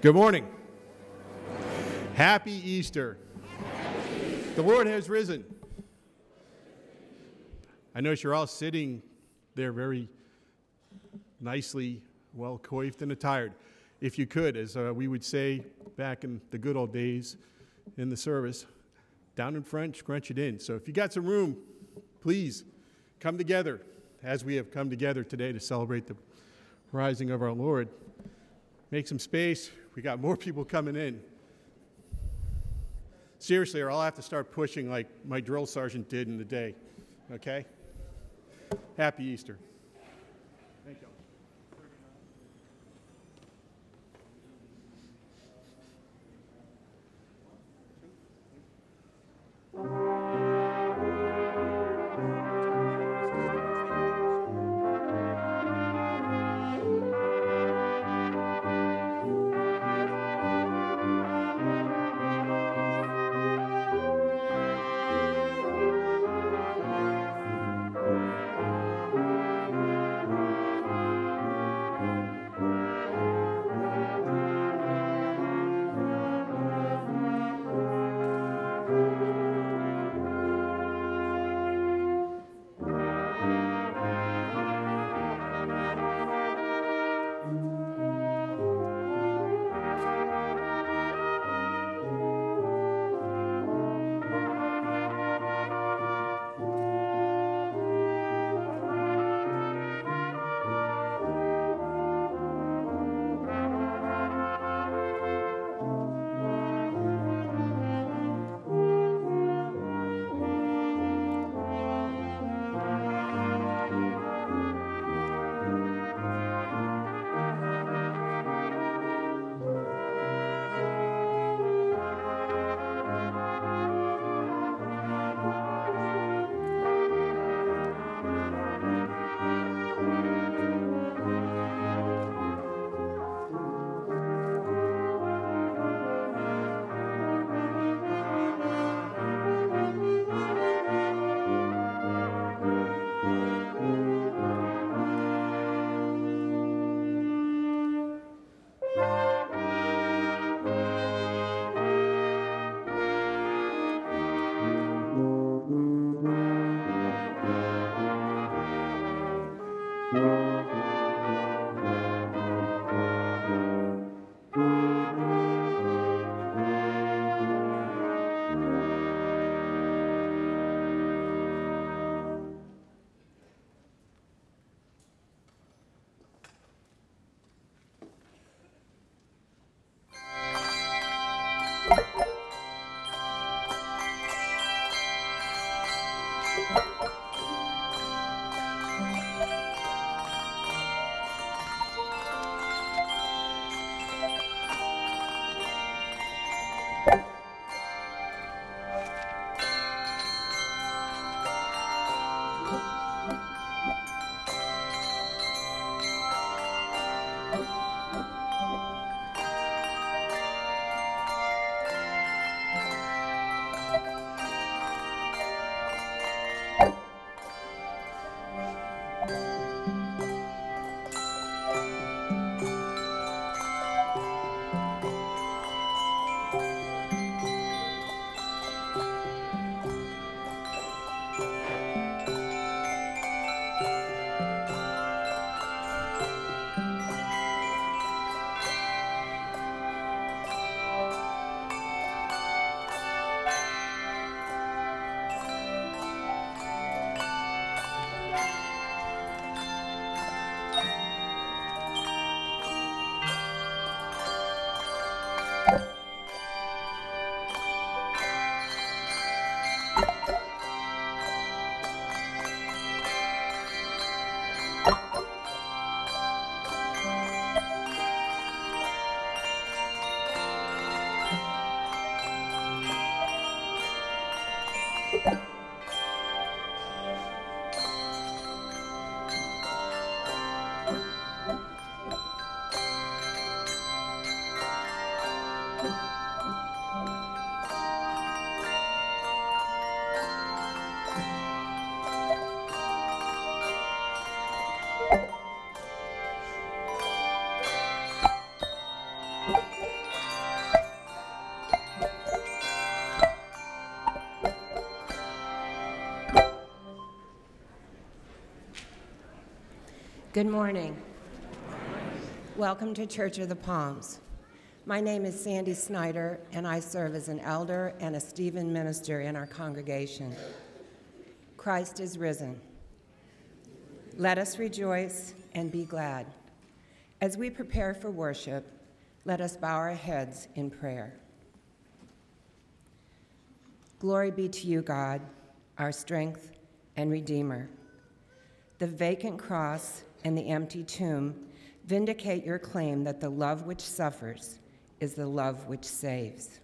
Good morning. Happy Easter. The Lord has risen. I notice you're all sitting there very nicely, well coiffed and attired. If you could, as uh, we would say back in the good old days in the service, down in front, scrunch it in. So if you got some room, please come together as we have come together today to celebrate the rising of our Lord. Make some space. We got more people coming in. Seriously, or I'll have to start pushing like my drill sergeant did in the day. Okay? Happy Easter. Good morning. Welcome to Church of the Palms. My name is Sandy Snyder, and I serve as an elder and a Stephen minister in our congregation. Christ is risen. Let us rejoice and be glad. As we prepare for worship, let us bow our heads in prayer. Glory be to you, God, our strength and Redeemer. The vacant cross and the empty tomb vindicate your claim that the love which suffers is the love which saves.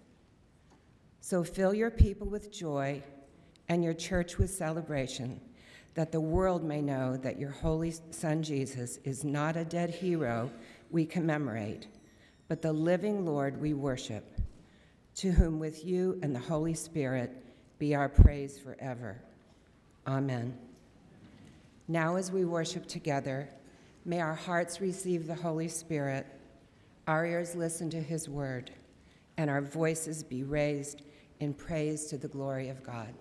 So fill your people with joy and your church with celebration, that the world may know that your holy Son Jesus is not a dead hero we commemorate, but the living Lord we worship, to whom with you and the Holy Spirit be our praise forever. Amen. Now, as we worship together, may our hearts receive the Holy Spirit, our ears listen to his word, and our voices be raised in praise to the glory of God.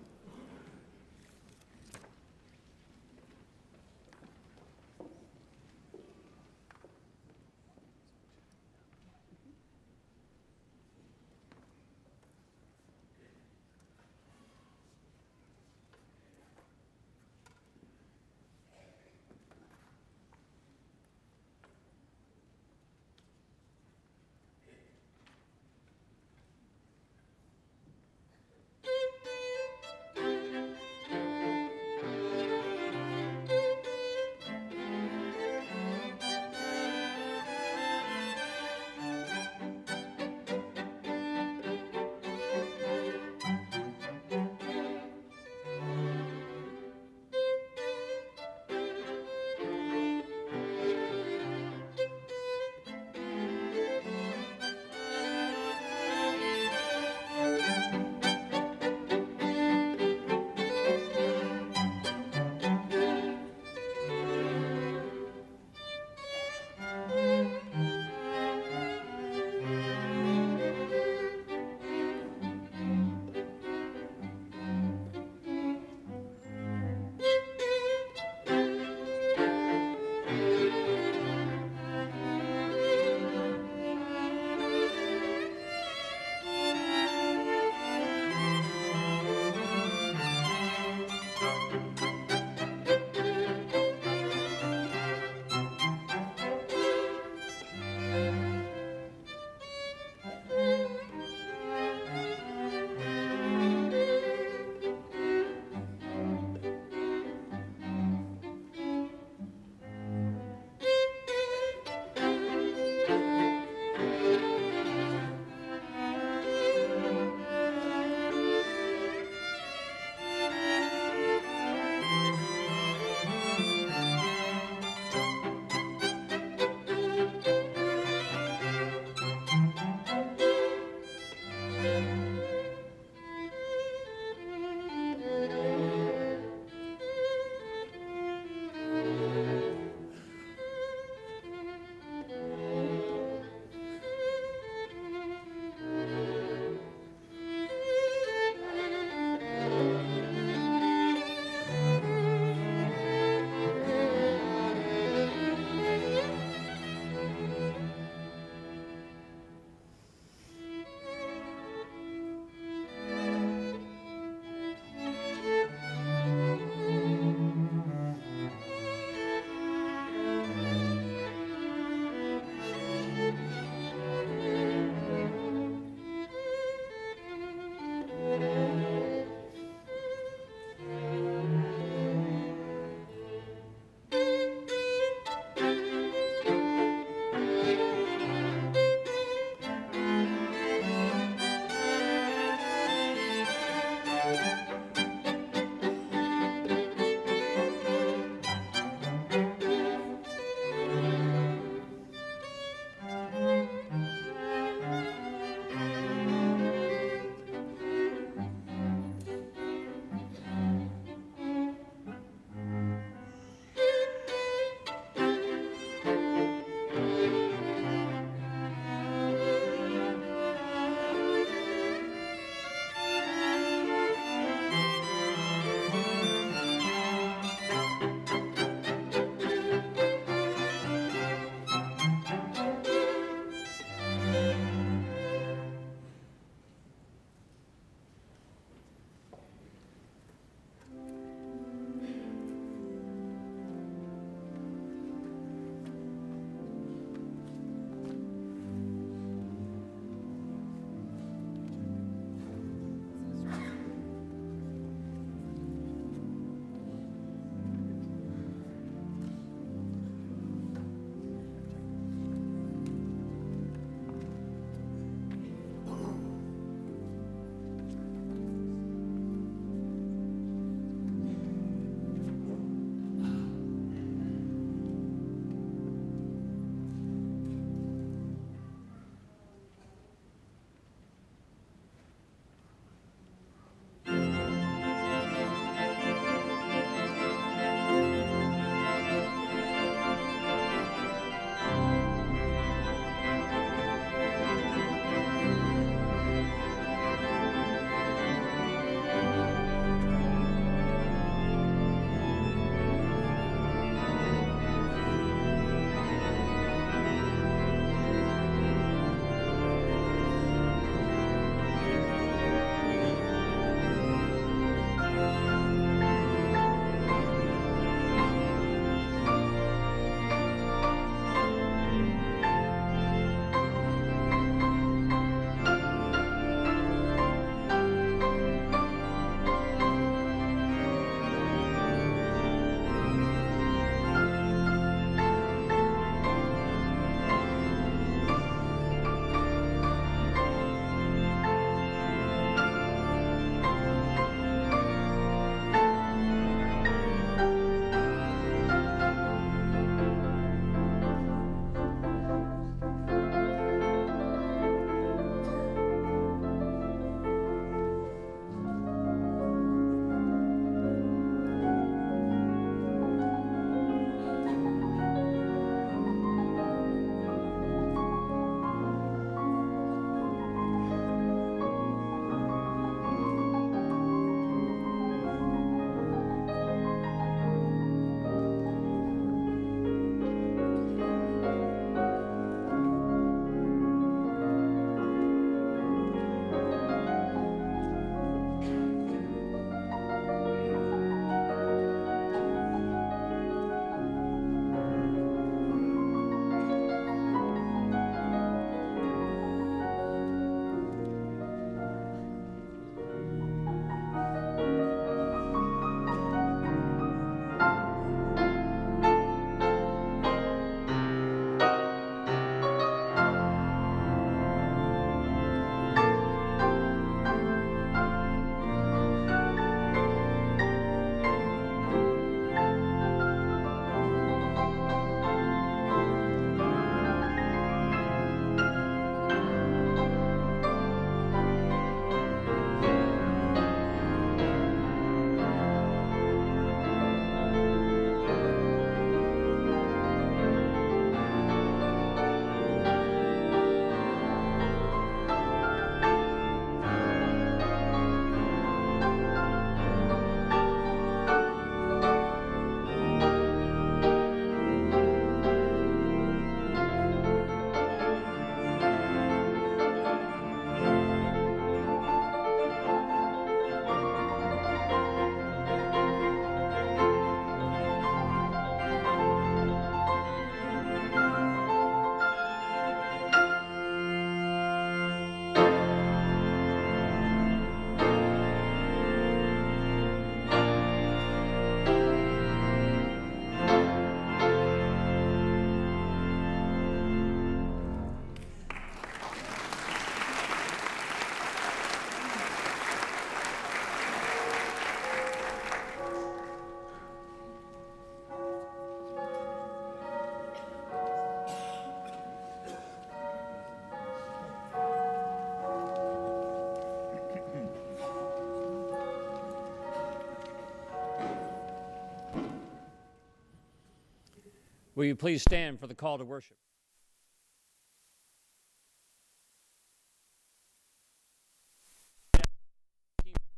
Will you please stand for the call to worship?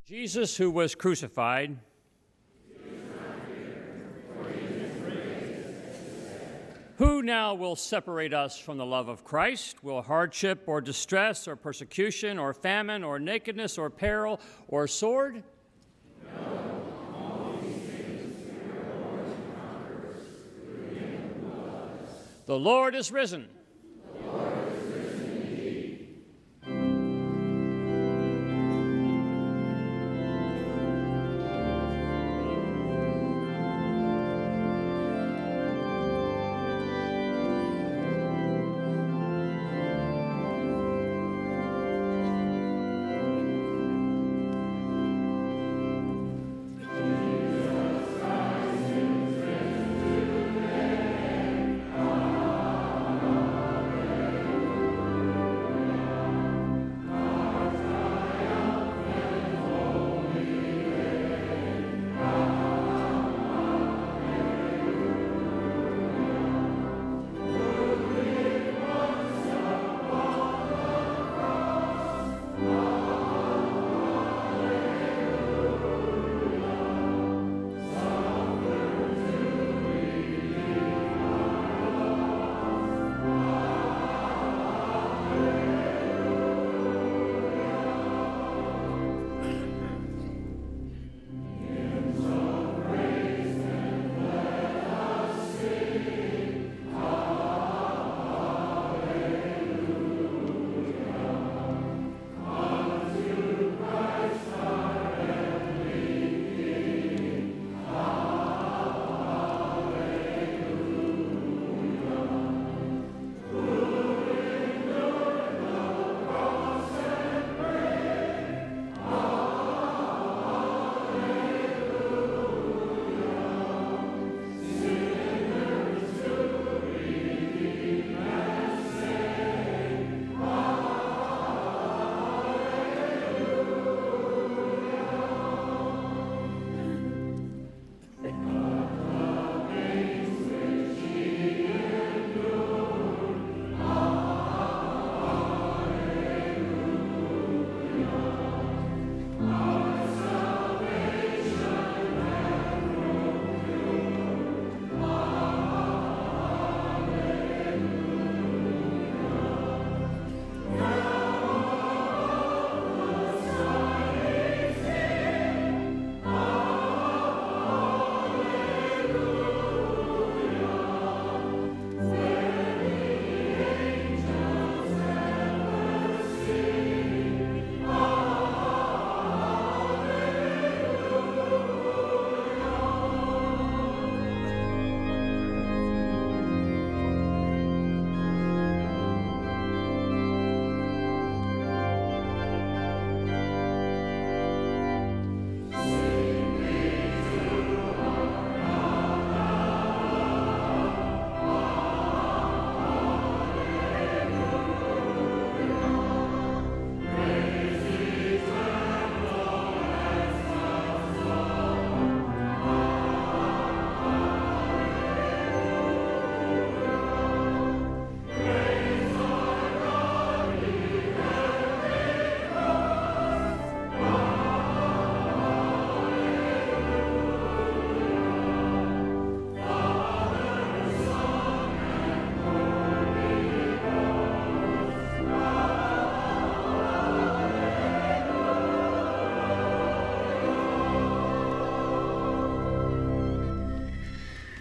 Jesus, who was crucified, Who now will separate us from the love of Christ? Will hardship or distress or persecution or famine or nakedness or peril or sword? The Lord is risen.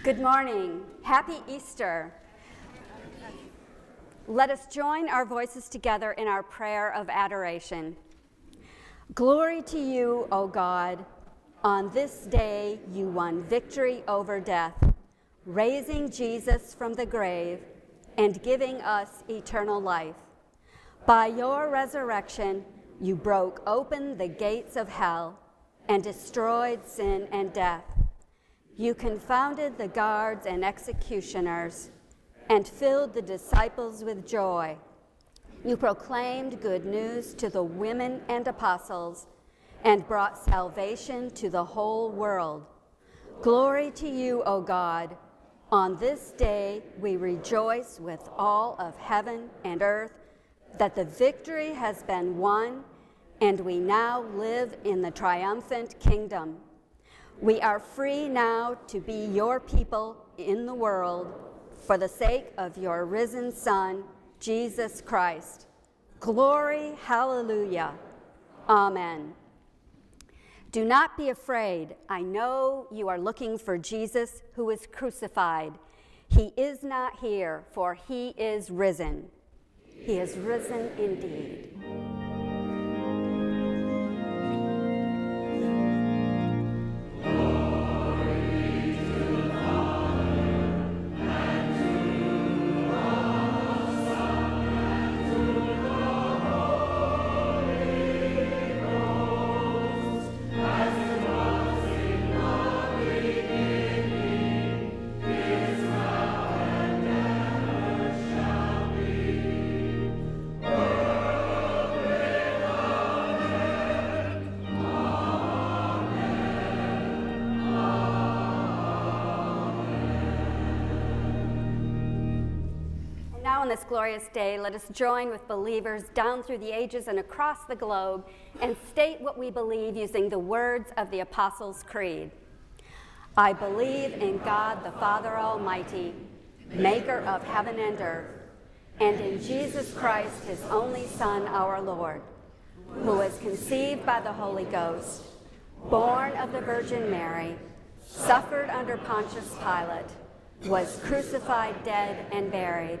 Good morning. Happy Easter. Let us join our voices together in our prayer of adoration. Glory to you, O God. On this day, you won victory over death, raising Jesus from the grave and giving us eternal life. By your resurrection, you broke open the gates of hell and destroyed sin and death. You confounded the guards and executioners and filled the disciples with joy. You proclaimed good news to the women and apostles and brought salvation to the whole world. Glory to you, O God. On this day, we rejoice with all of heaven and earth that the victory has been won and we now live in the triumphant kingdom. We are free now to be your people in the world for the sake of your risen Son, Jesus Christ. Glory, hallelujah. Amen. Do not be afraid. I know you are looking for Jesus who was crucified. He is not here, for he is risen. He is risen indeed. On this glorious day, let us join with believers down through the ages and across the globe and state what we believe using the words of the Apostles' Creed. I believe in God the Father Almighty, maker of heaven and earth, and in Jesus Christ, his only Son, our Lord, who was conceived by the Holy Ghost, born of the Virgin Mary, suffered under Pontius Pilate, was crucified, dead, and buried.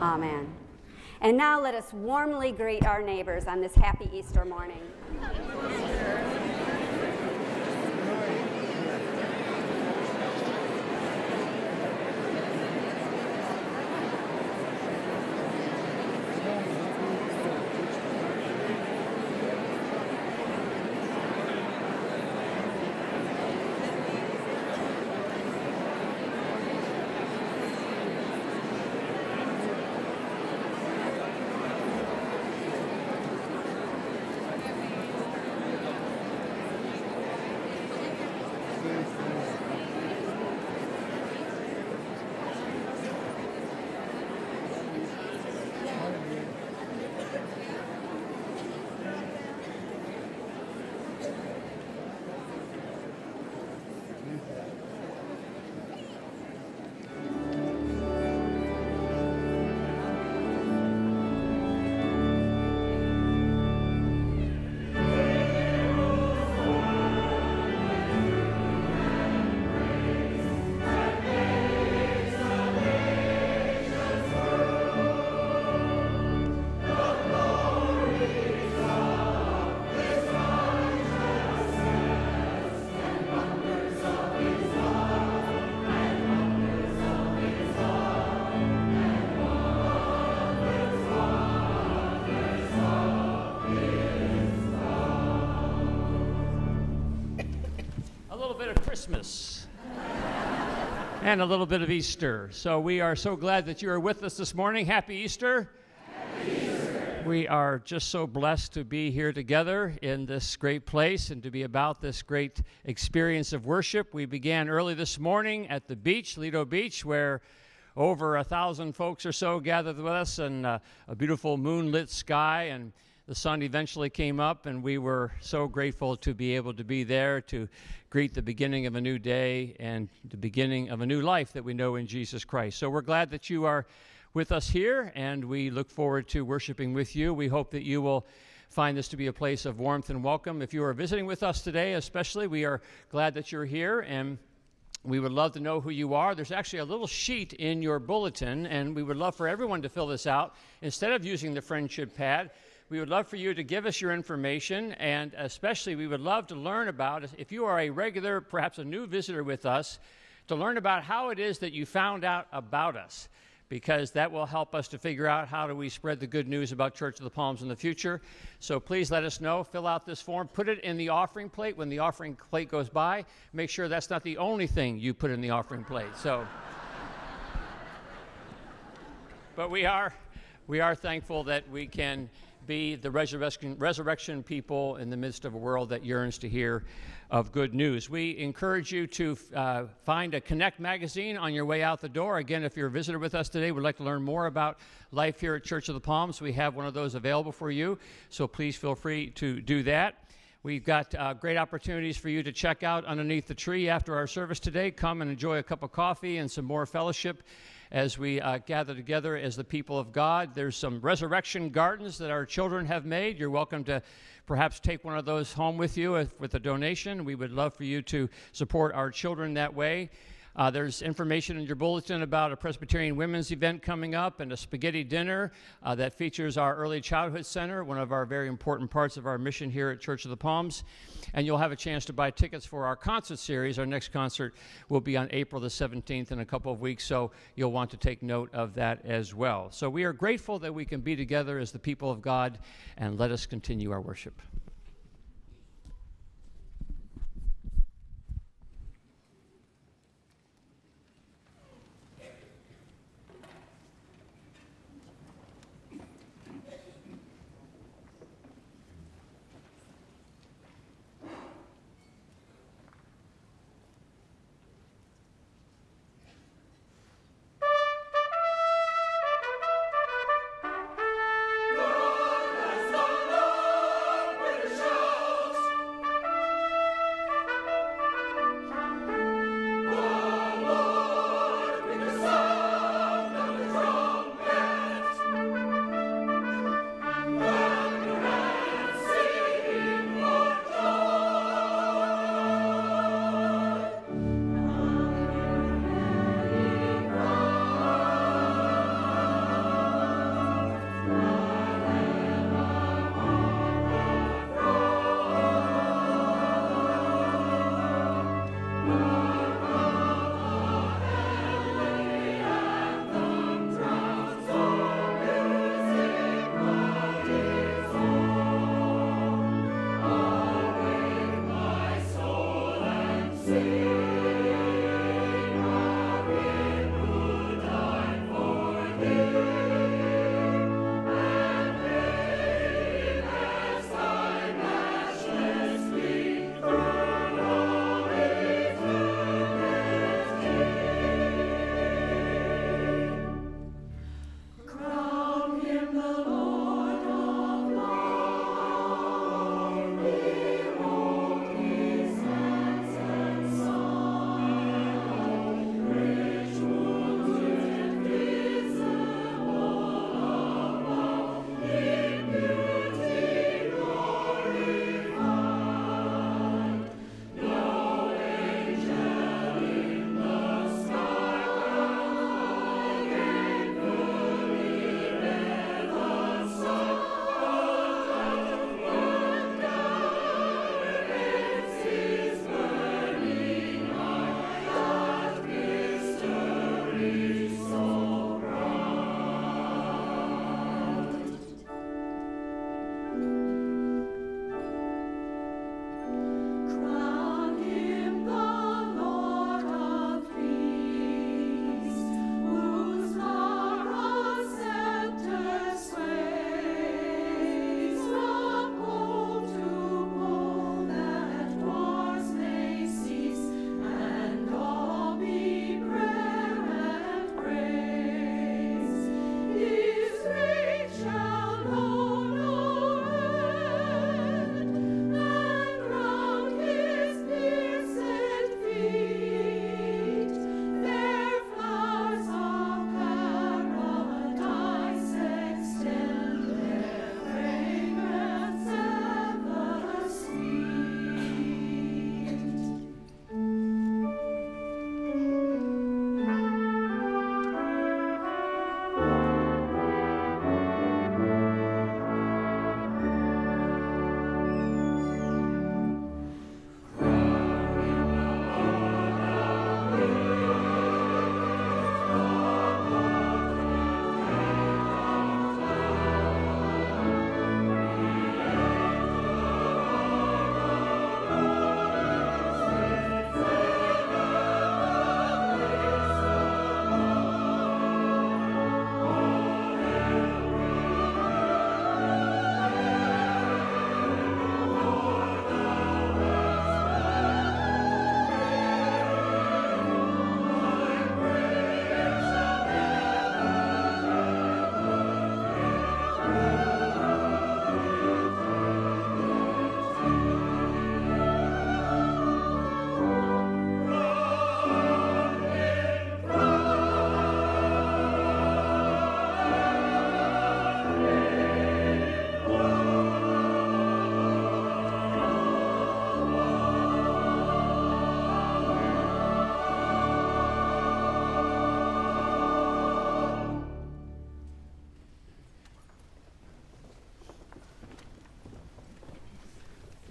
Amen. And now let us warmly greet our neighbors on this happy Easter morning. Christmas and a little bit of Easter. So we are so glad that you are with us this morning. Happy Easter. We are just so blessed to be here together in this great place and to be about this great experience of worship. We began early this morning at the beach, Lido Beach, where over a thousand folks or so gathered with us and uh, a beautiful moonlit sky and the sun eventually came up, and we were so grateful to be able to be there to greet the beginning of a new day and the beginning of a new life that we know in Jesus Christ. So we're glad that you are with us here, and we look forward to worshiping with you. We hope that you will find this to be a place of warmth and welcome. If you are visiting with us today, especially, we are glad that you're here and we would love to know who you are. There's actually a little sheet in your bulletin, and we would love for everyone to fill this out. Instead of using the friendship pad, we would love for you to give us your information, and especially we would love to learn about if you are a regular, perhaps a new visitor with us, to learn about how it is that you found out about us because that will help us to figure out how do we spread the good news about Church of the Palms in the future. So please let us know. Fill out this form. Put it in the offering plate. When the offering plate goes by, make sure that's not the only thing you put in the offering plate. So, but we are we are thankful that we can be the resurrection, resurrection people in the midst of a world that yearns to hear of good news. We encourage you to uh, find a Connect magazine on your way out the door. Again, if you're a visitor with us today, we'd like to learn more about life here at Church of the Palms, we have one of those available for you. So please feel free to do that. We've got uh, great opportunities for you to check out underneath the tree after our service today. Come and enjoy a cup of coffee and some more fellowship as we uh, gather together as the people of God. There's some resurrection gardens that our children have made. You're welcome to perhaps take one of those home with you with a donation. We would love for you to support our children that way. Uh, there's information in your bulletin about a Presbyterian women's event coming up and a spaghetti dinner uh, that features our Early Childhood Center, one of our very important parts of our mission here at Church of the Palms. And you'll have a chance to buy tickets for our concert series. Our next concert will be on April the 17th in a couple of weeks, so you'll want to take note of that as well. So we are grateful that we can be together as the people of God, and let us continue our worship.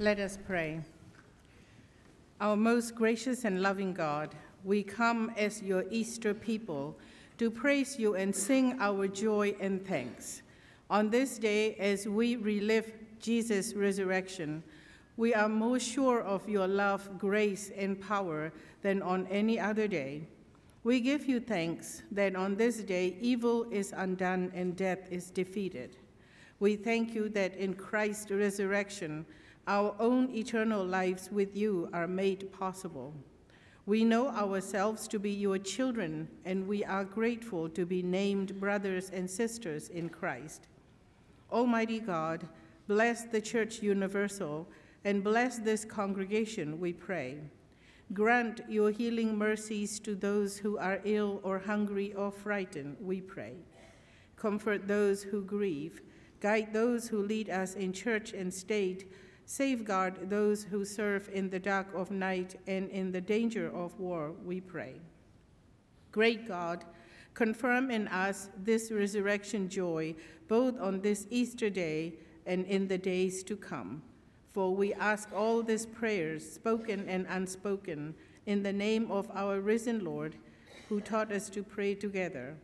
Let us pray. Our most gracious and loving God, we come as your Easter people to praise you and sing our joy and thanks. On this day, as we relive Jesus' resurrection, we are more sure of your love, grace, and power than on any other day. We give you thanks that on this day evil is undone and death is defeated. We thank you that in Christ's resurrection, our own eternal lives with you are made possible. We know ourselves to be your children, and we are grateful to be named brothers and sisters in Christ. Almighty God, bless the Church Universal and bless this congregation, we pray. Grant your healing mercies to those who are ill or hungry or frightened, we pray. Comfort those who grieve, guide those who lead us in church and state, safeguard those who serve in the dark of night and in the danger of war, we pray. Great God, confirm in us this resurrection joy, both on this Easter day and in the days to come. For we ask all these prayers, spoken and unspoken, in the name of our risen Lord, who taught us to pray together.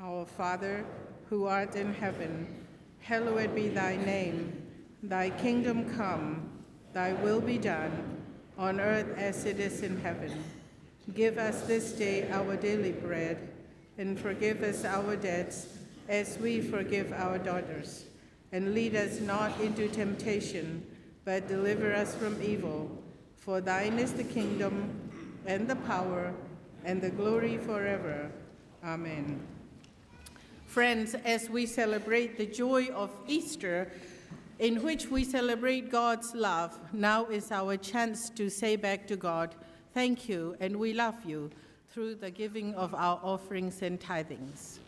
Our Father, who art in heaven, hallowed be thy name. Thy kingdom come, thy will be done, on earth as it is in heaven. Give us this day our daily bread, and forgive us our debts as we forgive our daughters. And lead us not into temptation but deliver us from evil. For thine is the kingdom, and the power, and the glory forever. Amen. Friends, as we celebrate the joy of Easter, in which we celebrate God's love, now is our chance to say back to God, Thank you, and we love you, through the giving of our offerings and tithings.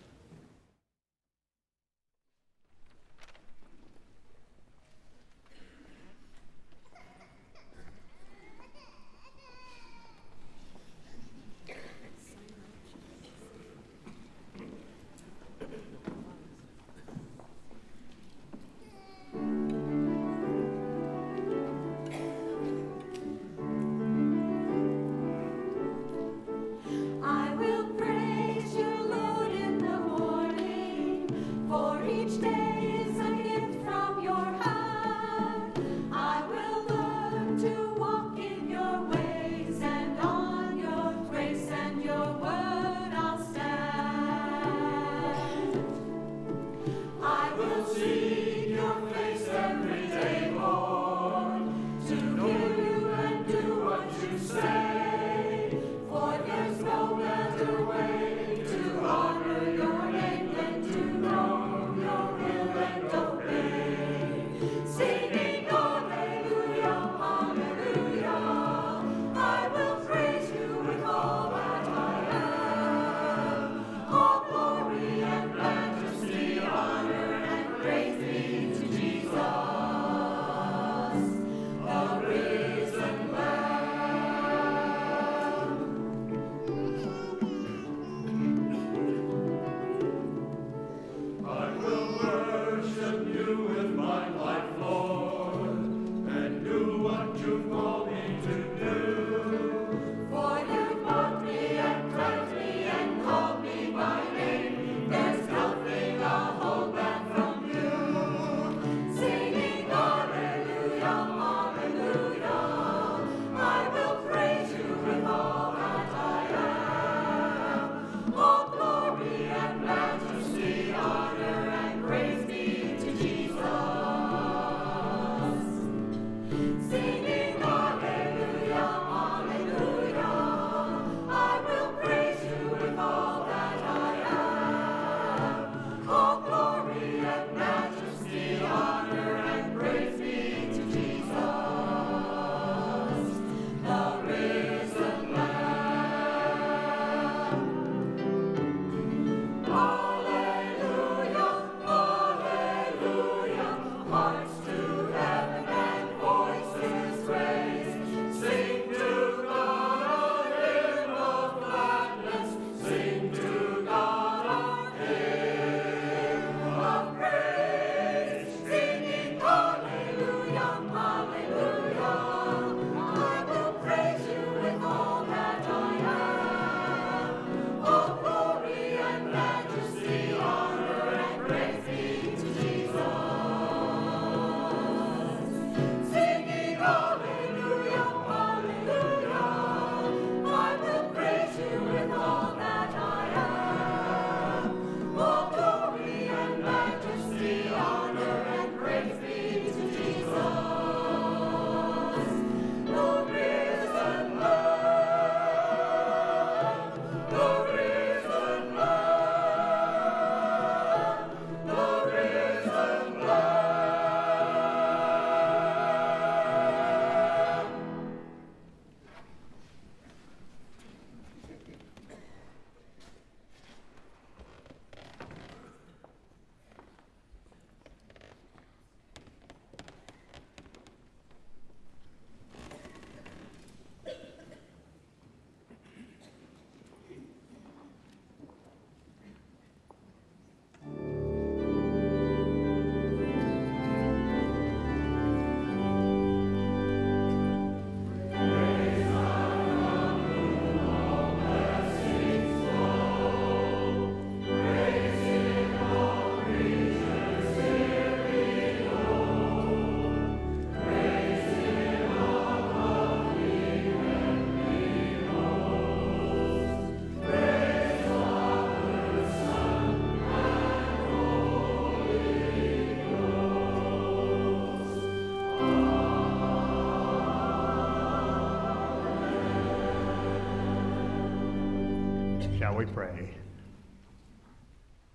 We pray?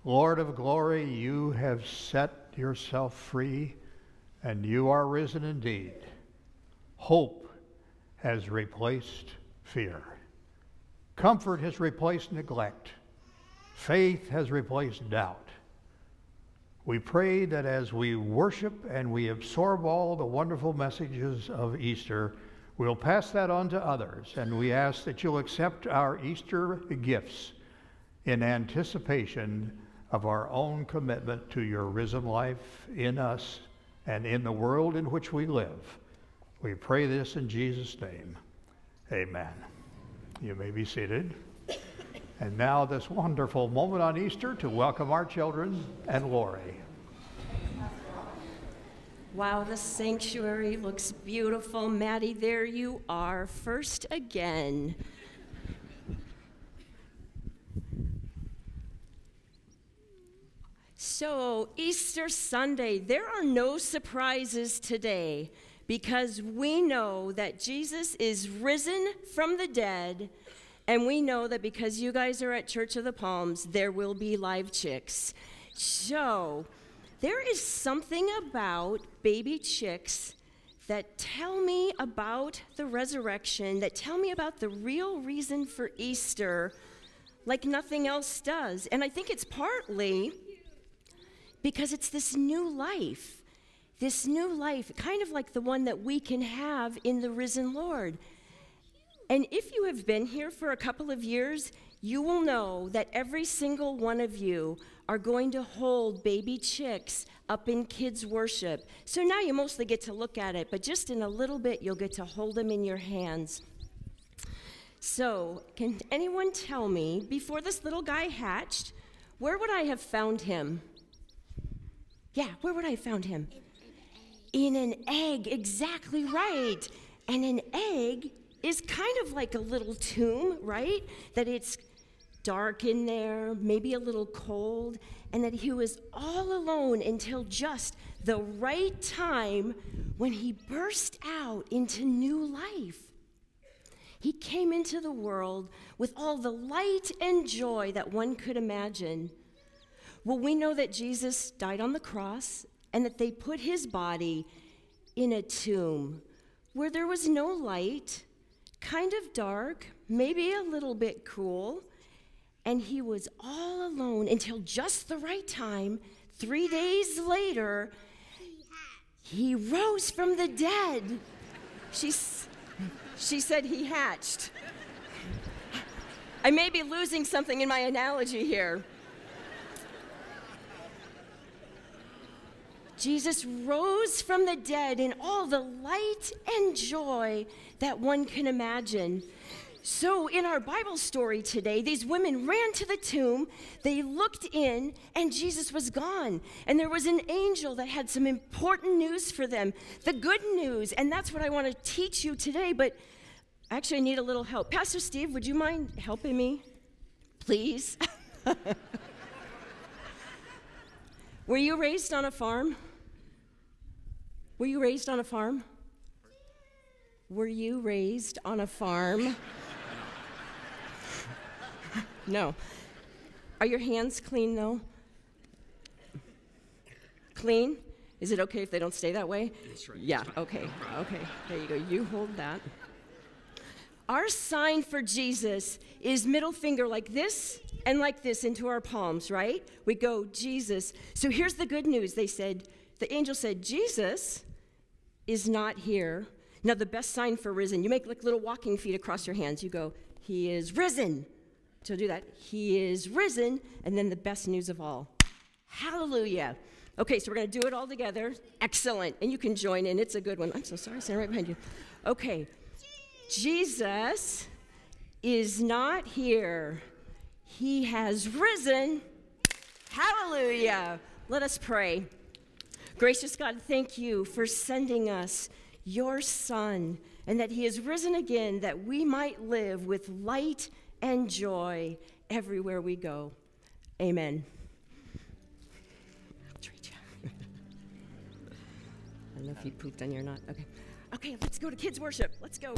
Lord of glory, you have set yourself free, and you are risen indeed. Hope has replaced fear. Comfort has replaced neglect. Faith has replaced doubt. We pray that as we worship and we absorb all the wonderful messages of Easter, we'll pass that on to others. And we ask that you'll accept our Easter gifts in anticipation of our own commitment to your risen life in us and in the world in which we live. We pray this in Jesus' name. Amen. You may be seated. And now, this wonderful moment on Easter to welcome our children and Lori. Wow, the sanctuary looks beautiful. Maddie, there you are, first again. So, Easter Sunday, there are no surprises today because we know that Jesus is risen from the dead, and we know that because you guys are at Church of the Palms, there will be live chicks. So, there is something about baby chicks that tell me about the resurrection, that tell me about the real reason for Easter, like nothing else does. And I think it's partly because it's this new life, this new life, kind of like the one that we can have in the risen Lord. And if you have been here for a couple of years, you will know that every single one of you are going to hold baby chicks up in kids' worship. So now you mostly get to look at it, but just in a little bit, you'll get to hold them in your hands. So, can anyone tell me, before this little guy hatched, where would I have found him? Yeah, where would I have found him? In an egg, exactly right. And an egg is kind of like a little tomb, right? That it's dark in there, maybe a little cold, and that he was all alone until just the right time when he burst out into new life. He came into the world with all the light and joy that one could imagine. Well, we know that Jesus died on the cross and that they put his body in a tomb where there was no light, kind of dark, maybe a little bit cool, and he was all alone until just the right time. Three days later, he rose from the dead. She, she said he hatched. I may be losing something in my analogy here. Jesus rose from the dead in all the light and joy that one can imagine. So, in our Bible story today, these women ran to the tomb, they looked in, and Jesus was gone. And there was an angel that had some important news for them the good news. And that's what I want to teach you today. But actually, I need a little help. Pastor Steve, would you mind helping me? Please? Were you raised on a farm? Were you raised on a farm? Were you raised on a farm? no. Are your hands clean though? Clean? Is it okay if they don't stay that way? Right. Yeah, okay, okay. There you go. You hold that. Our sign for Jesus is middle finger like this and like this into our palms, right? We go, Jesus. So here's the good news. They said, the angel said, Jesus is not here. Now, the best sign for risen, you make like little walking feet across your hands. You go, He is risen. So do that. He is risen. And then the best news of all, Hallelujah. Okay, so we're going to do it all together. Excellent. And you can join in. It's a good one. I'm so sorry, standing right behind you. Okay. Jesus is not here. He has risen. Hallelujah. Let us pray. Gracious God, thank you for sending us your Son and that he is risen again that we might live with light and joy everywhere we go. Amen. I'll treat you. I don't know if you pooped on you or not. Okay. Okay, let's go to kids' worship. Let's go.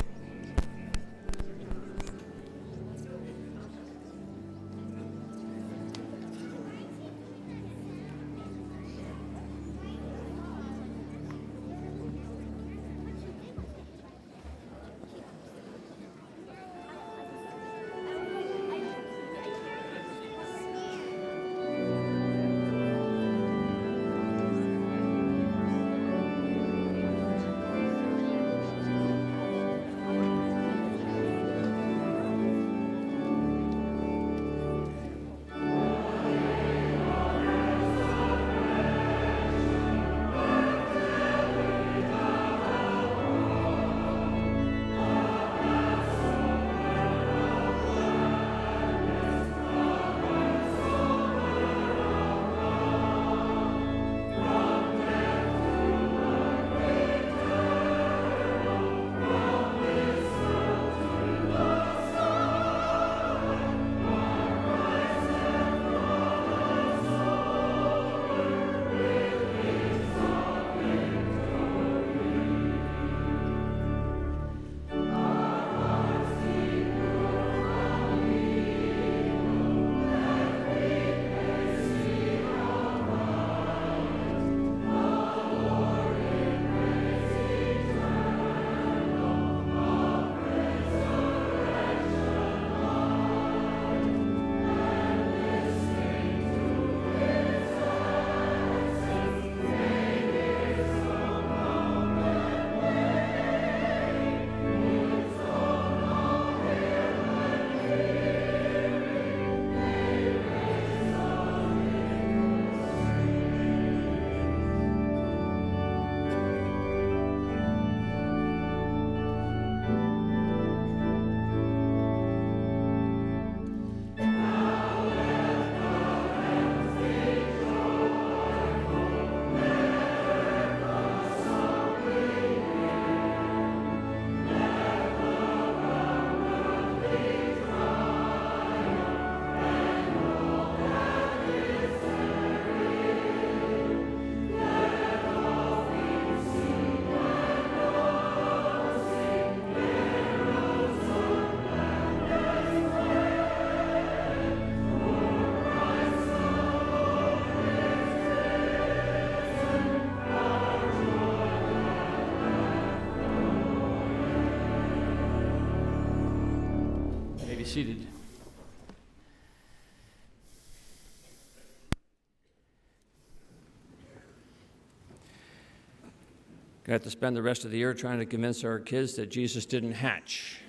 Gonna have to spend the rest of the year trying to convince our kids that Jesus didn't hatch.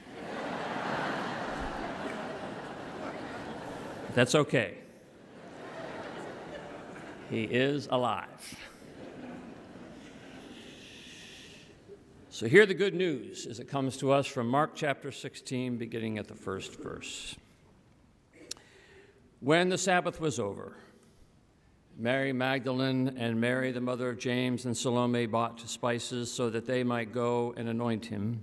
That's okay. He is alive. So, hear the good news as it comes to us from Mark chapter 16, beginning at the first verse. When the Sabbath was over, Mary Magdalene and Mary, the mother of James, and Salome bought spices so that they might go and anoint him.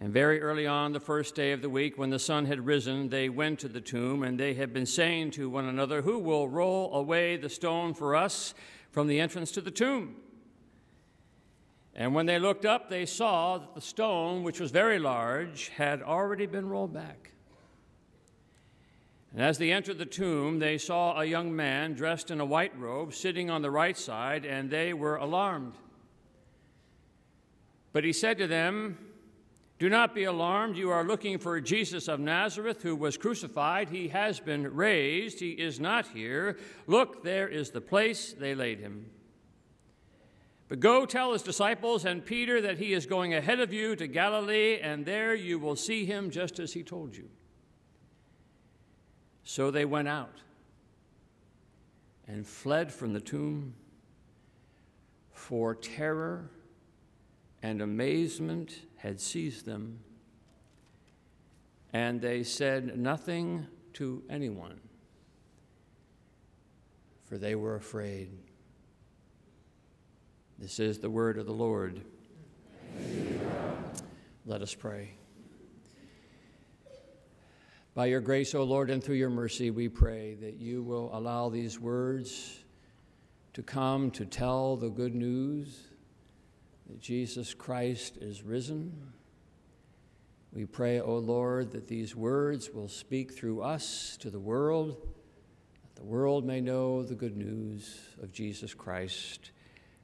And very early on, the first day of the week, when the sun had risen, they went to the tomb, and they had been saying to one another, Who will roll away the stone for us from the entrance to the tomb? And when they looked up, they saw that the stone, which was very large, had already been rolled back. And as they entered the tomb, they saw a young man dressed in a white robe sitting on the right side, and they were alarmed. But he said to them, do not be alarmed. You are looking for Jesus of Nazareth who was crucified. He has been raised. He is not here. Look, there is the place they laid him. But go tell his disciples and Peter that he is going ahead of you to Galilee, and there you will see him just as he told you. So they went out and fled from the tomb, for terror and amazement had seized them, and they said nothing to anyone, for they were afraid. This is the word of the Lord. Let us pray. By your grace, O Lord, and through your mercy, we pray that you will allow these words to come to tell the good news that Jesus Christ is risen. We pray, O Lord, that these words will speak through us to the world, that the world may know the good news of Jesus Christ.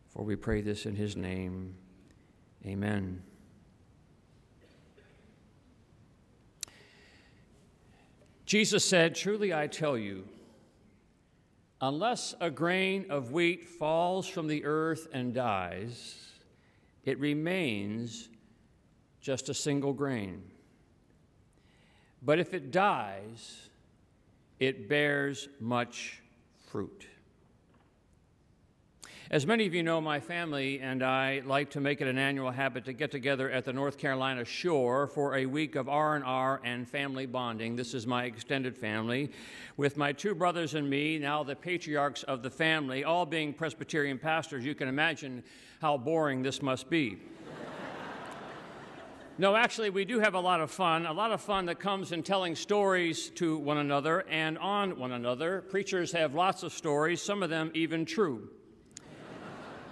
For we pray this in his name. Amen. Jesus said, Truly I tell you, unless a grain of wheat falls from the earth and dies, it remains just a single grain. But if it dies, it bears much fruit. As many of you know, my family and I like to make it an annual habit to get together at the North Carolina shore for a week of R&R and family bonding. This is my extended family with my two brothers and me, now the patriarchs of the family, all being Presbyterian pastors. You can imagine how boring this must be. No, actually, we do have a lot of fun, a lot of fun that comes in telling stories to one another and on one another. Preachers have lots of stories, some of them even true.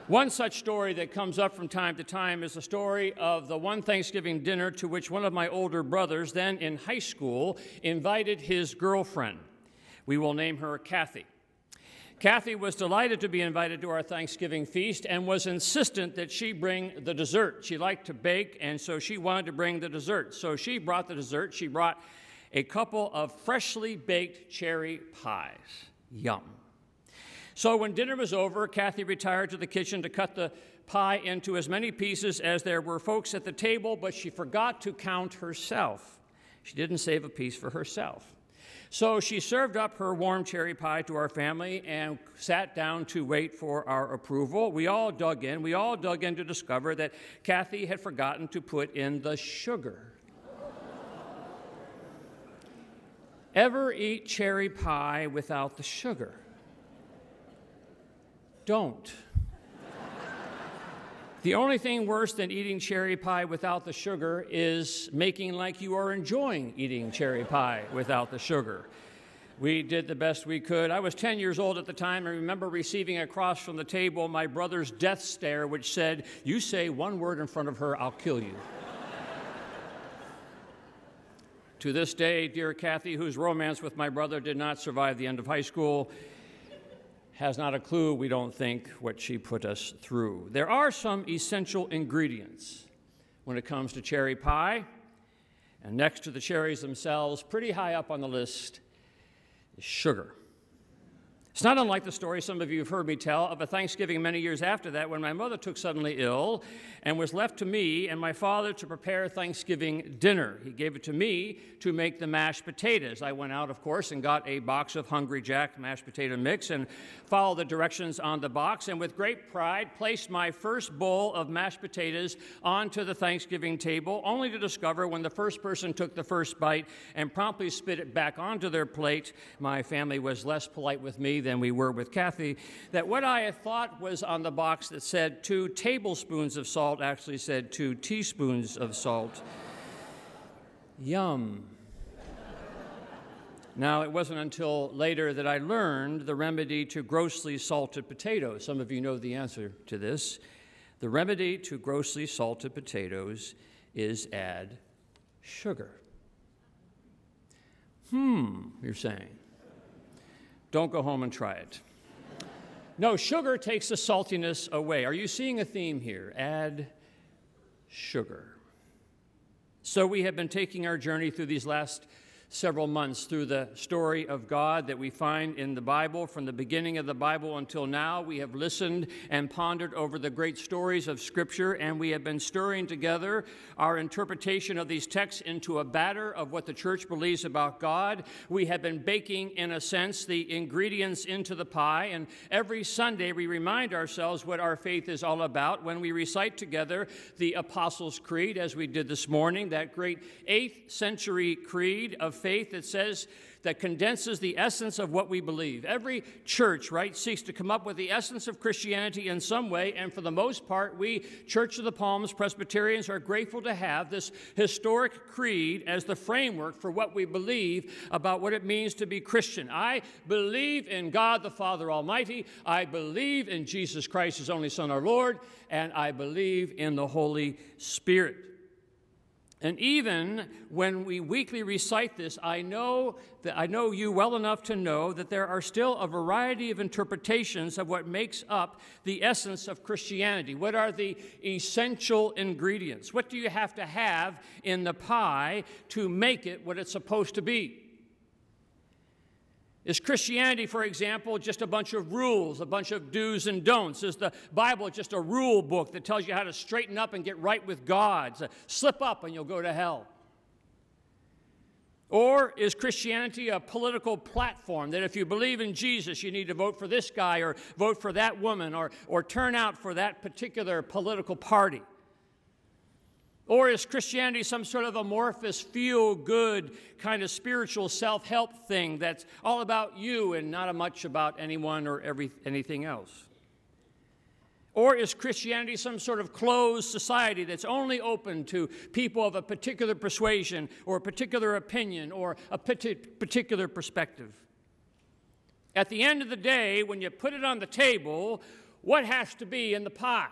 One such story that comes up from time to time is the story of the one Thanksgiving dinner to which one of my older brothers, then in high school, invited his girlfriend. We will name her Kathy. Kathy was delighted to be invited to our Thanksgiving feast and was insistent that she bring the dessert. She liked to bake, and so she wanted to bring the dessert. So she brought the dessert. She brought a couple of freshly baked cherry pies. Yum. So when dinner was over, Kathy retired to the kitchen to cut the pie into as many pieces as there were folks at the table, but she forgot to count herself. She didn't save a piece for herself. So she served up her warm cherry pie to our family and sat down to wait for our approval. We all dug in. We all dug in to discover that Kathy had forgotten to put in the sugar. Ever eat cherry pie without the sugar? Don't. the only thing worse than eating cherry pie without the sugar is making like you are enjoying eating cherry pie without the sugar. We did the best we could. I was 10 years old at the time. I remember receiving across from the table my brother's death stare, which said, You say one word in front of her, I'll kill you. to this day, dear Kathy, whose romance with my brother did not survive the end of high school, has not a clue, we don't think, what she put us through. There are some essential ingredients when it comes to cherry pie. And next to the cherries themselves, pretty high up on the list, is sugar. It's not unlike the story some of you have heard me tell of a Thanksgiving many years after that when my mother took suddenly ill and was left to me and my father to prepare Thanksgiving dinner. He gave it to me to make the mashed potatoes. I went out, of course, and got a box of Hungry Jack mashed potato mix and followed the directions on the box and with great pride placed my first bowl of mashed potatoes onto the Thanksgiving table, only to discover when the first person took the first bite and promptly spit it back onto their plate, my family was less polite with me than we were with Kathy, that what I had thought was on the box that said two tablespoons of salt actually said two teaspoons of salt. Yum. Now, it wasn't until later that I learned the remedy to grossly salted potatoes. Some of you know the answer to this. The remedy to grossly salted potatoes is add sugar. Hmm, you're saying. Don't go home and try it. No, sugar takes the saltiness away. Are you seeing a theme here? Add sugar. So, we have been taking our journey through these last several months through the story of God that we find in the Bible. From the beginning of the Bible until now, we have listened and pondered over the great stories of Scripture, and we have been stirring together our interpretation of these texts into a batter of what the church believes about God. We have been baking, in a sense, the ingredients into the pie, and every Sunday we remind ourselves what our faith is all about when we recite together the Apostles' Creed, as we did this morning, that great 8th century creed of faith that says, that condenses the essence of what we believe. Every church, right, seeks to come up with the essence of Christianity in some way, and for the most part, we, Church of the Palms Presbyterians, are grateful to have this historic creed as the framework for what we believe about what it means to be Christian. I believe in God the Father Almighty, I believe in Jesus Christ, His only Son, our Lord, and I believe in the Holy Spirit. And even when we weekly recite this, I know that I know you well enough to know that there are still a variety of interpretations of what makes up the essence of Christianity. What are the essential ingredients? What do you have to have in the pie to make it what it's supposed to be? Is Christianity, for example, just a bunch of rules, a bunch of do's and don'ts? Is the Bible just a rule book that tells you how to straighten up and get right with God? So slip up and you'll go to hell. Or is Christianity a political platform that if you believe in Jesus, you need to vote for this guy or vote for that woman or, or turn out for that particular political party? Or is Christianity some sort of amorphous, feel good kind of spiritual self help thing that's all about you and not much about anyone or every, anything else? Or is Christianity some sort of closed society that's only open to people of a particular persuasion or a particular opinion or a particular perspective? At the end of the day, when you put it on the table, what has to be in the pie?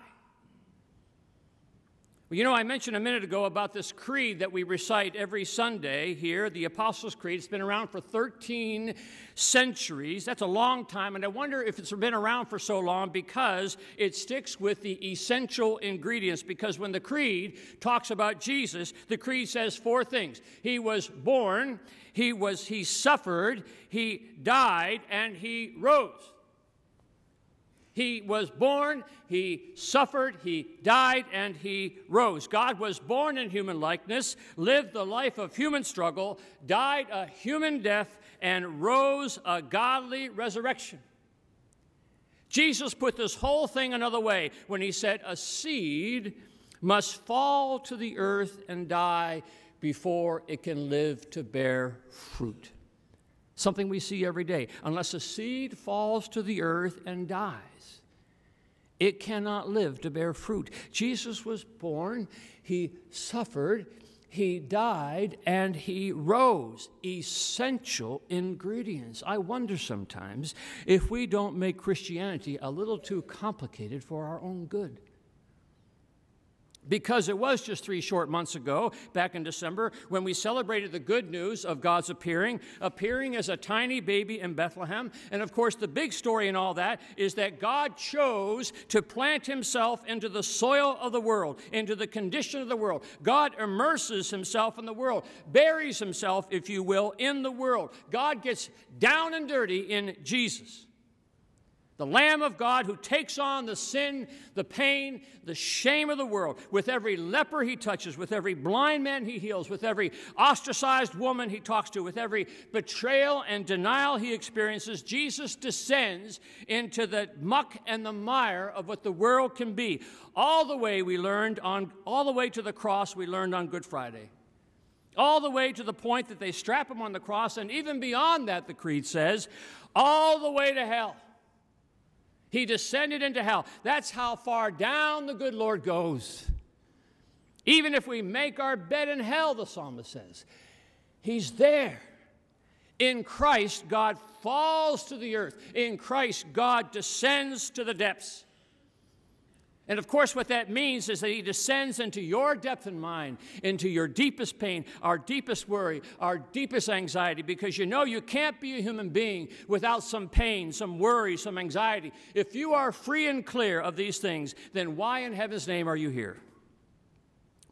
Well, you know, I mentioned a minute ago about this creed that we recite every Sunday here, the Apostles' Creed. It's been around for 13 centuries. That's a long time, and I wonder if it's been around for so long because it sticks with the essential ingredients. Because when the creed talks about Jesus, the creed says four things He was born, He was He suffered, He died, and He rose. He was born, he suffered, he died, and he rose. God was born in human likeness, lived the life of human struggle, died a human death, and rose a godly resurrection. Jesus put this whole thing another way when he said, A seed must fall to the earth and die before it can live to bear fruit. Something we see every day. Unless a seed falls to the earth and dies, it cannot live to bear fruit. Jesus was born, he suffered, he died, and he rose. Essential ingredients. I wonder sometimes if we don't make Christianity a little too complicated for our own good. Because it was just three short months ago, back in December, when we celebrated the good news of God's appearing, appearing as a tiny baby in Bethlehem. And of course, the big story in all that is that God chose to plant himself into the soil of the world, into the condition of the world. God immerses himself in the world, buries himself, if you will, in the world. God gets down and dirty in Jesus. The Lamb of God who takes on the sin, the pain, the shame of the world. With every leper he touches, with every blind man he heals, with every ostracized woman he talks to, with every betrayal and denial he experiences, Jesus descends into the muck and the mire of what the world can be. All the way we learned on, all the way to the cross we learned on Good Friday. All the way to the point that they strap him on the cross, and even beyond that, the Creed says, all the way to hell. He descended into hell. That's how far down the good Lord goes. Even if we make our bed in hell, the psalmist says, He's there. In Christ, God falls to the earth. In Christ, God descends to the depths. And of course, what that means is that He descends into your depth and mind, into your deepest pain, our deepest worry, our deepest anxiety, because you know you can't be a human being without some pain, some worry, some anxiety. If you are free and clear of these things, then why in heaven's name are you here?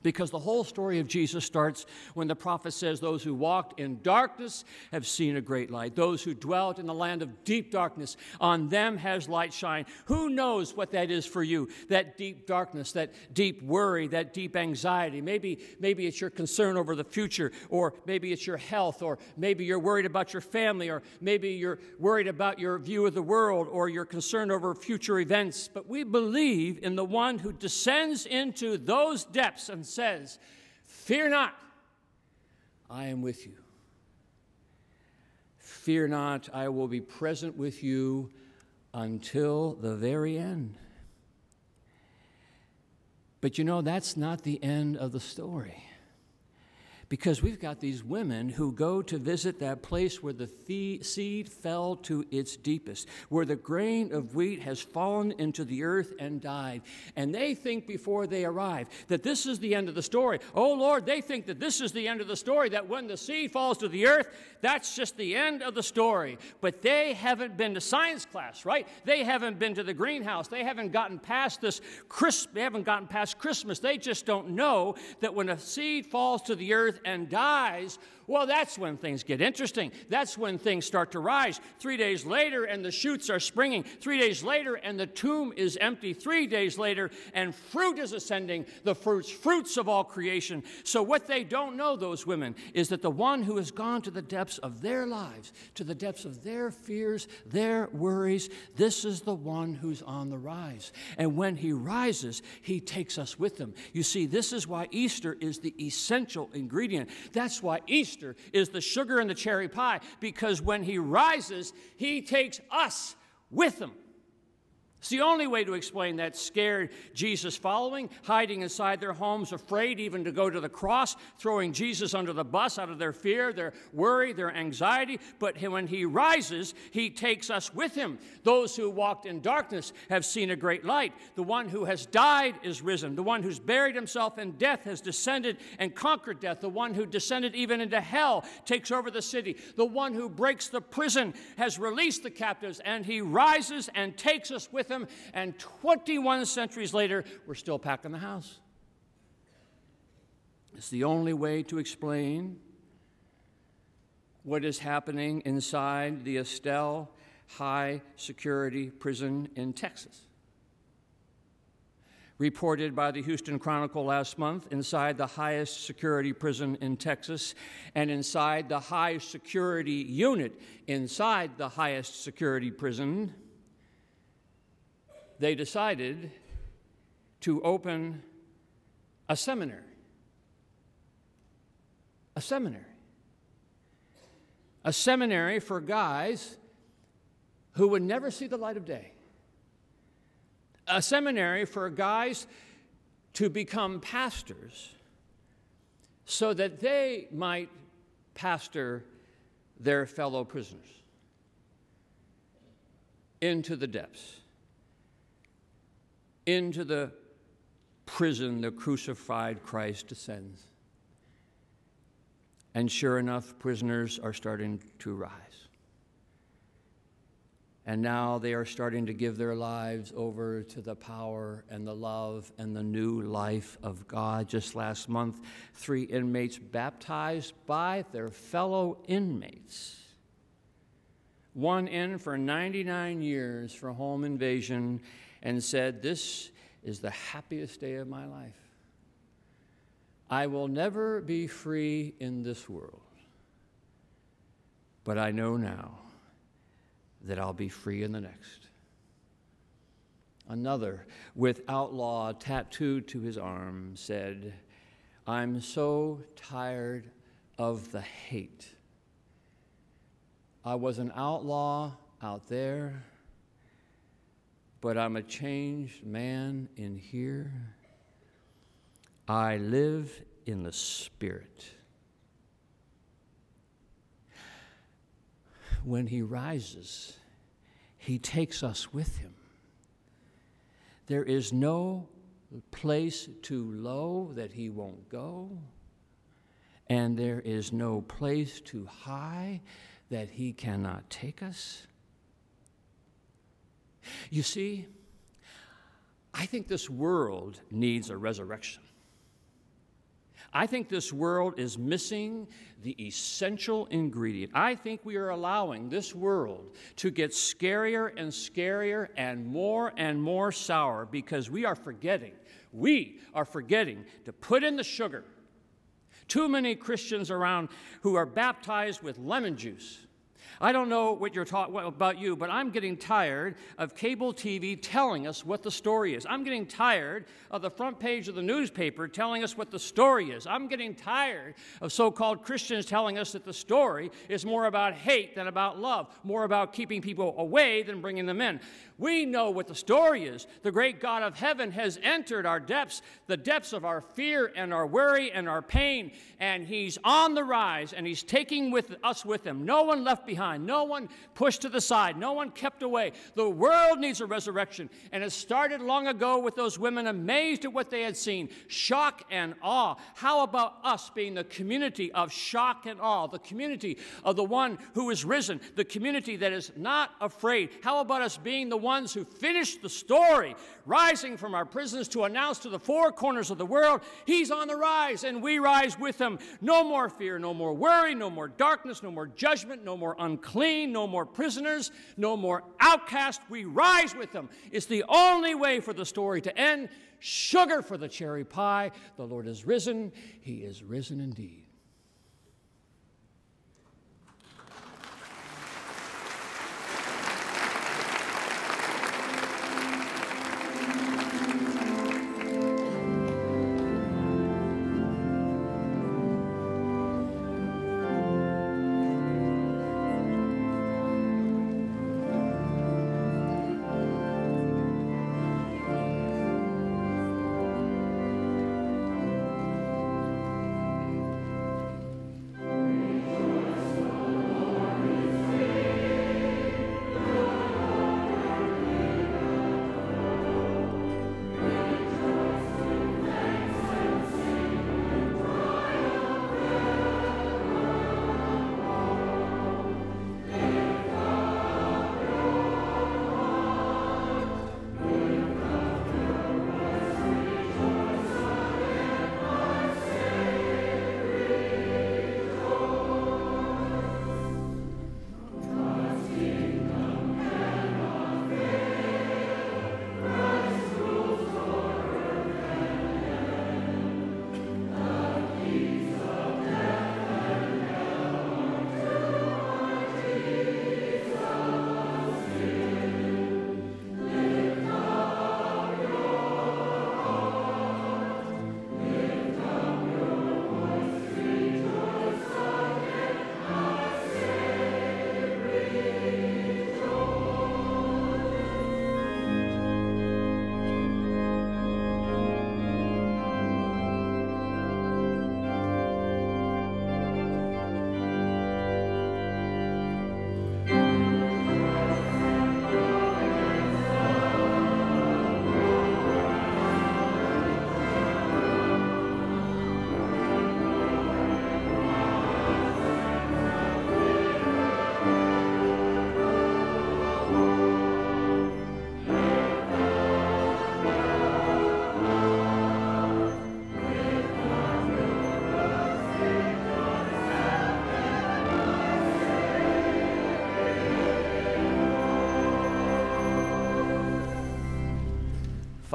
Because the whole story of Jesus starts when the prophet says, Those who walked in darkness have seen a great light. Those who dwelt in the land of deep darkness, on them has light shine. Who knows what that is for you? That deep darkness, that deep worry, that deep anxiety. Maybe, maybe it's your concern over the future, or maybe it's your health, or maybe you're worried about your family, or maybe you're worried about your view of the world, or you're concerned over future events. But we believe in the one who descends into those depths and says, Fear not, I am with you. Fear not, I will be present with you until the very end. But you know, that's not the end of the story because we've got these women who go to visit that place where the seed fell to its deepest, where the grain of wheat has fallen into the earth and died. And they think before they arrive that this is the end of the story. Oh Lord, they think that this is the end of the story, that when the seed falls to the earth, that's just the end of the story. But they haven't been to science class, right? They haven't been to the greenhouse. They haven't gotten past this Christ- they haven't gotten past Christmas. They just don't know that when a seed falls to the earth and dies, well, that's when things get interesting. That's when things start to rise. Three days later, and the shoots are springing. Three days later, and the tomb is empty. Three days later, and fruit is ascending, the fruits, fruits of all creation. So, what they don't know, those women, is that the one who has gone to the depths of their lives, to the depths of their fears, their worries, this is the one who's on the rise. And when he rises, he takes us with him. You see, this is why Easter is the essential ingredient. That's why Easter Easter is the sugar in the cherry pie because when he rises, he takes us with him. It's the only way to explain that scared Jesus following, hiding inside their homes, afraid even to go to the cross, throwing Jesus under the bus out of their fear, their worry, their anxiety. But when he rises, he takes us with him. Those who walked in darkness have seen a great light. The one who has died is risen. The one who's buried himself in death has descended and conquered death. The one who descended even into hell takes over the city. The one who breaks the prison has released the captives, and he rises and takes us with him and 21 centuries later, we're still packing the house. It's the only way to explain what is happening inside the Estelle high security prison in Texas. Reported by the Houston Chronicle last month, inside the highest security prison in Texas and inside the high security unit inside the highest security prison they decided to open a seminary. A seminary. A seminary for guys who would never see the light of day. A seminary for guys to become pastors so that they might pastor their fellow prisoners into the depths into the prison, the crucified Christ descends. And sure enough, prisoners are starting to rise. And now they are starting to give their lives over to the power and the love and the new life of God. Just last month, three inmates baptized by their fellow inmates. One in for 99 years for home invasion and said, This is the happiest day of my life. I will never be free in this world, but I know now that I'll be free in the next. Another, with outlaw tattooed to his arm, said, I'm so tired of the hate. I was an outlaw out there, but I'm a changed man in here. I live in the Spirit. when he rises, he takes us with him. There is no place too low that he won't go, and there is no place too high that he cannot take us. You see, I think this world needs a resurrection. I think this world is missing the essential ingredient. I think we are allowing this world to get scarier and scarier and more and more sour because we are forgetting, we are forgetting to put in the sugar. Too many Christians around who are baptized with lemon juice I don't know what you're talking about you, but I'm getting tired of cable TV telling us what the story is. I'm getting tired of the front page of the newspaper telling us what the story is. I'm getting tired of so-called Christians telling us that the story is more about hate than about love, more about keeping people away than bringing them in. We know what the story is. The great God of heaven has entered our depths, the depths of our fear and our worry and our pain, and He's on the rise and He's taking with us with Him. No one left behind, no one pushed to the side, no one kept away. The world needs a resurrection, and it started long ago with those women amazed at what they had seen, shock and awe. How about us being the community of shock and awe, the community of the one who is risen, the community that is not afraid? How about us being the one ones who finished the story, rising from our prisons to announce to the four corners of the world, He's on the rise, and we rise with Him. No more fear, no more worry, no more darkness, no more judgment, no more unclean, no more prisoners, no more outcast. We rise with them. It's the only way for the story to end. Sugar for the cherry pie. The Lord is risen. He is risen indeed.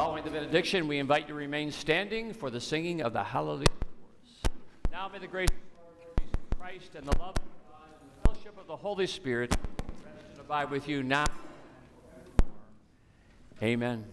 Following the benediction, we invite you to remain standing for the singing of the Hallelujah. Now may the grace of Christ and the love of God and the fellowship of the Holy Spirit abide with you now. Amen.